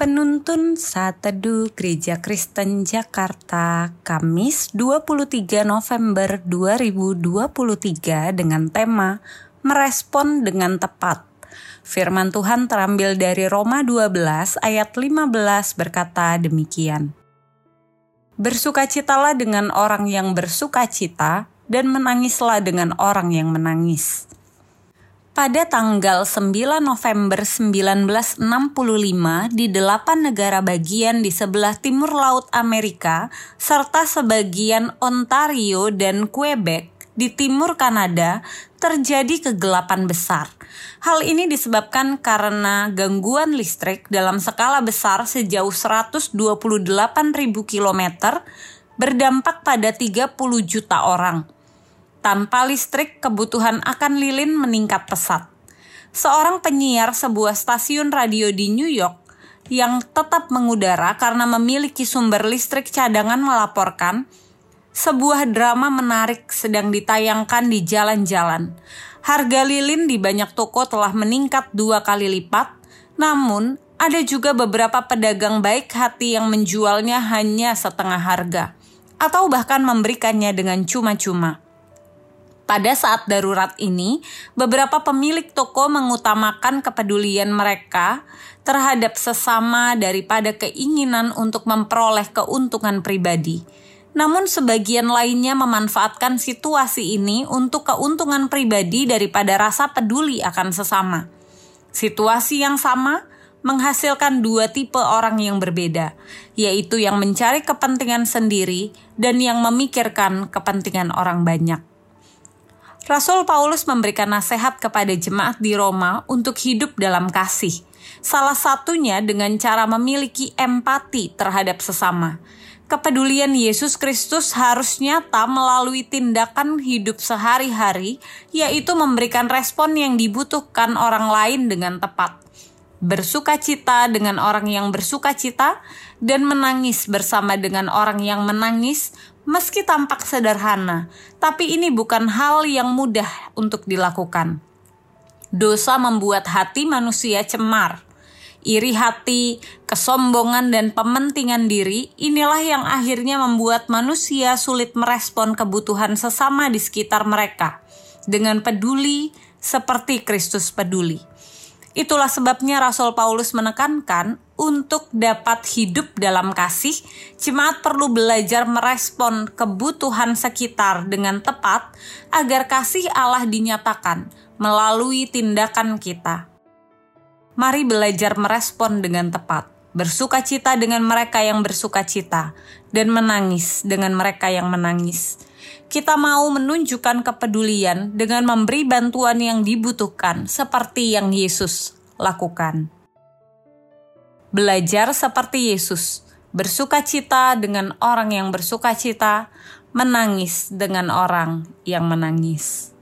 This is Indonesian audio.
Penuntun Saat Teduh Gereja Kristen Jakarta Kamis 23 November 2023 dengan tema Merespon dengan Tepat. Firman Tuhan terambil dari Roma 12 ayat 15 berkata demikian. Bersukacitalah dengan orang yang bersukacita dan menangislah dengan orang yang menangis pada tanggal 9 November 1965 di delapan negara bagian di sebelah timur laut Amerika serta sebagian Ontario dan Quebec di timur Kanada terjadi kegelapan besar. Hal ini disebabkan karena gangguan listrik dalam skala besar sejauh 128.000 km berdampak pada 30 juta orang tanpa listrik, kebutuhan akan lilin meningkat pesat. Seorang penyiar sebuah stasiun radio di New York yang tetap mengudara karena memiliki sumber listrik cadangan melaporkan sebuah drama menarik sedang ditayangkan di jalan-jalan. Harga lilin di banyak toko telah meningkat dua kali lipat, namun ada juga beberapa pedagang baik hati yang menjualnya hanya setengah harga, atau bahkan memberikannya dengan cuma-cuma. Pada saat darurat ini, beberapa pemilik toko mengutamakan kepedulian mereka terhadap sesama daripada keinginan untuk memperoleh keuntungan pribadi. Namun sebagian lainnya memanfaatkan situasi ini untuk keuntungan pribadi daripada rasa peduli akan sesama. Situasi yang sama menghasilkan dua tipe orang yang berbeda, yaitu yang mencari kepentingan sendiri dan yang memikirkan kepentingan orang banyak. Rasul Paulus memberikan nasihat kepada jemaat di Roma untuk hidup dalam kasih. Salah satunya dengan cara memiliki empati terhadap sesama. Kepedulian Yesus Kristus harus nyata melalui tindakan hidup sehari-hari, yaitu memberikan respon yang dibutuhkan orang lain dengan tepat. Bersukacita dengan orang yang bersukacita, dan menangis bersama dengan orang yang menangis, meski tampak sederhana, tapi ini bukan hal yang mudah untuk dilakukan. Dosa membuat hati manusia cemar. Iri hati, kesombongan, dan pementingan diri inilah yang akhirnya membuat manusia sulit merespon kebutuhan sesama di sekitar mereka dengan peduli seperti Kristus peduli. Itulah sebabnya Rasul Paulus menekankan untuk dapat hidup dalam kasih, jemaat perlu belajar merespon kebutuhan sekitar dengan tepat agar kasih Allah dinyatakan melalui tindakan kita. Mari belajar merespon dengan tepat, bersukacita dengan mereka yang bersukacita, dan menangis dengan mereka yang menangis kita mau menunjukkan kepedulian dengan memberi bantuan yang dibutuhkan, seperti yang Yesus lakukan. Belajar seperti Yesus, bersuka cita dengan orang yang bersuka cita, menangis dengan orang yang menangis.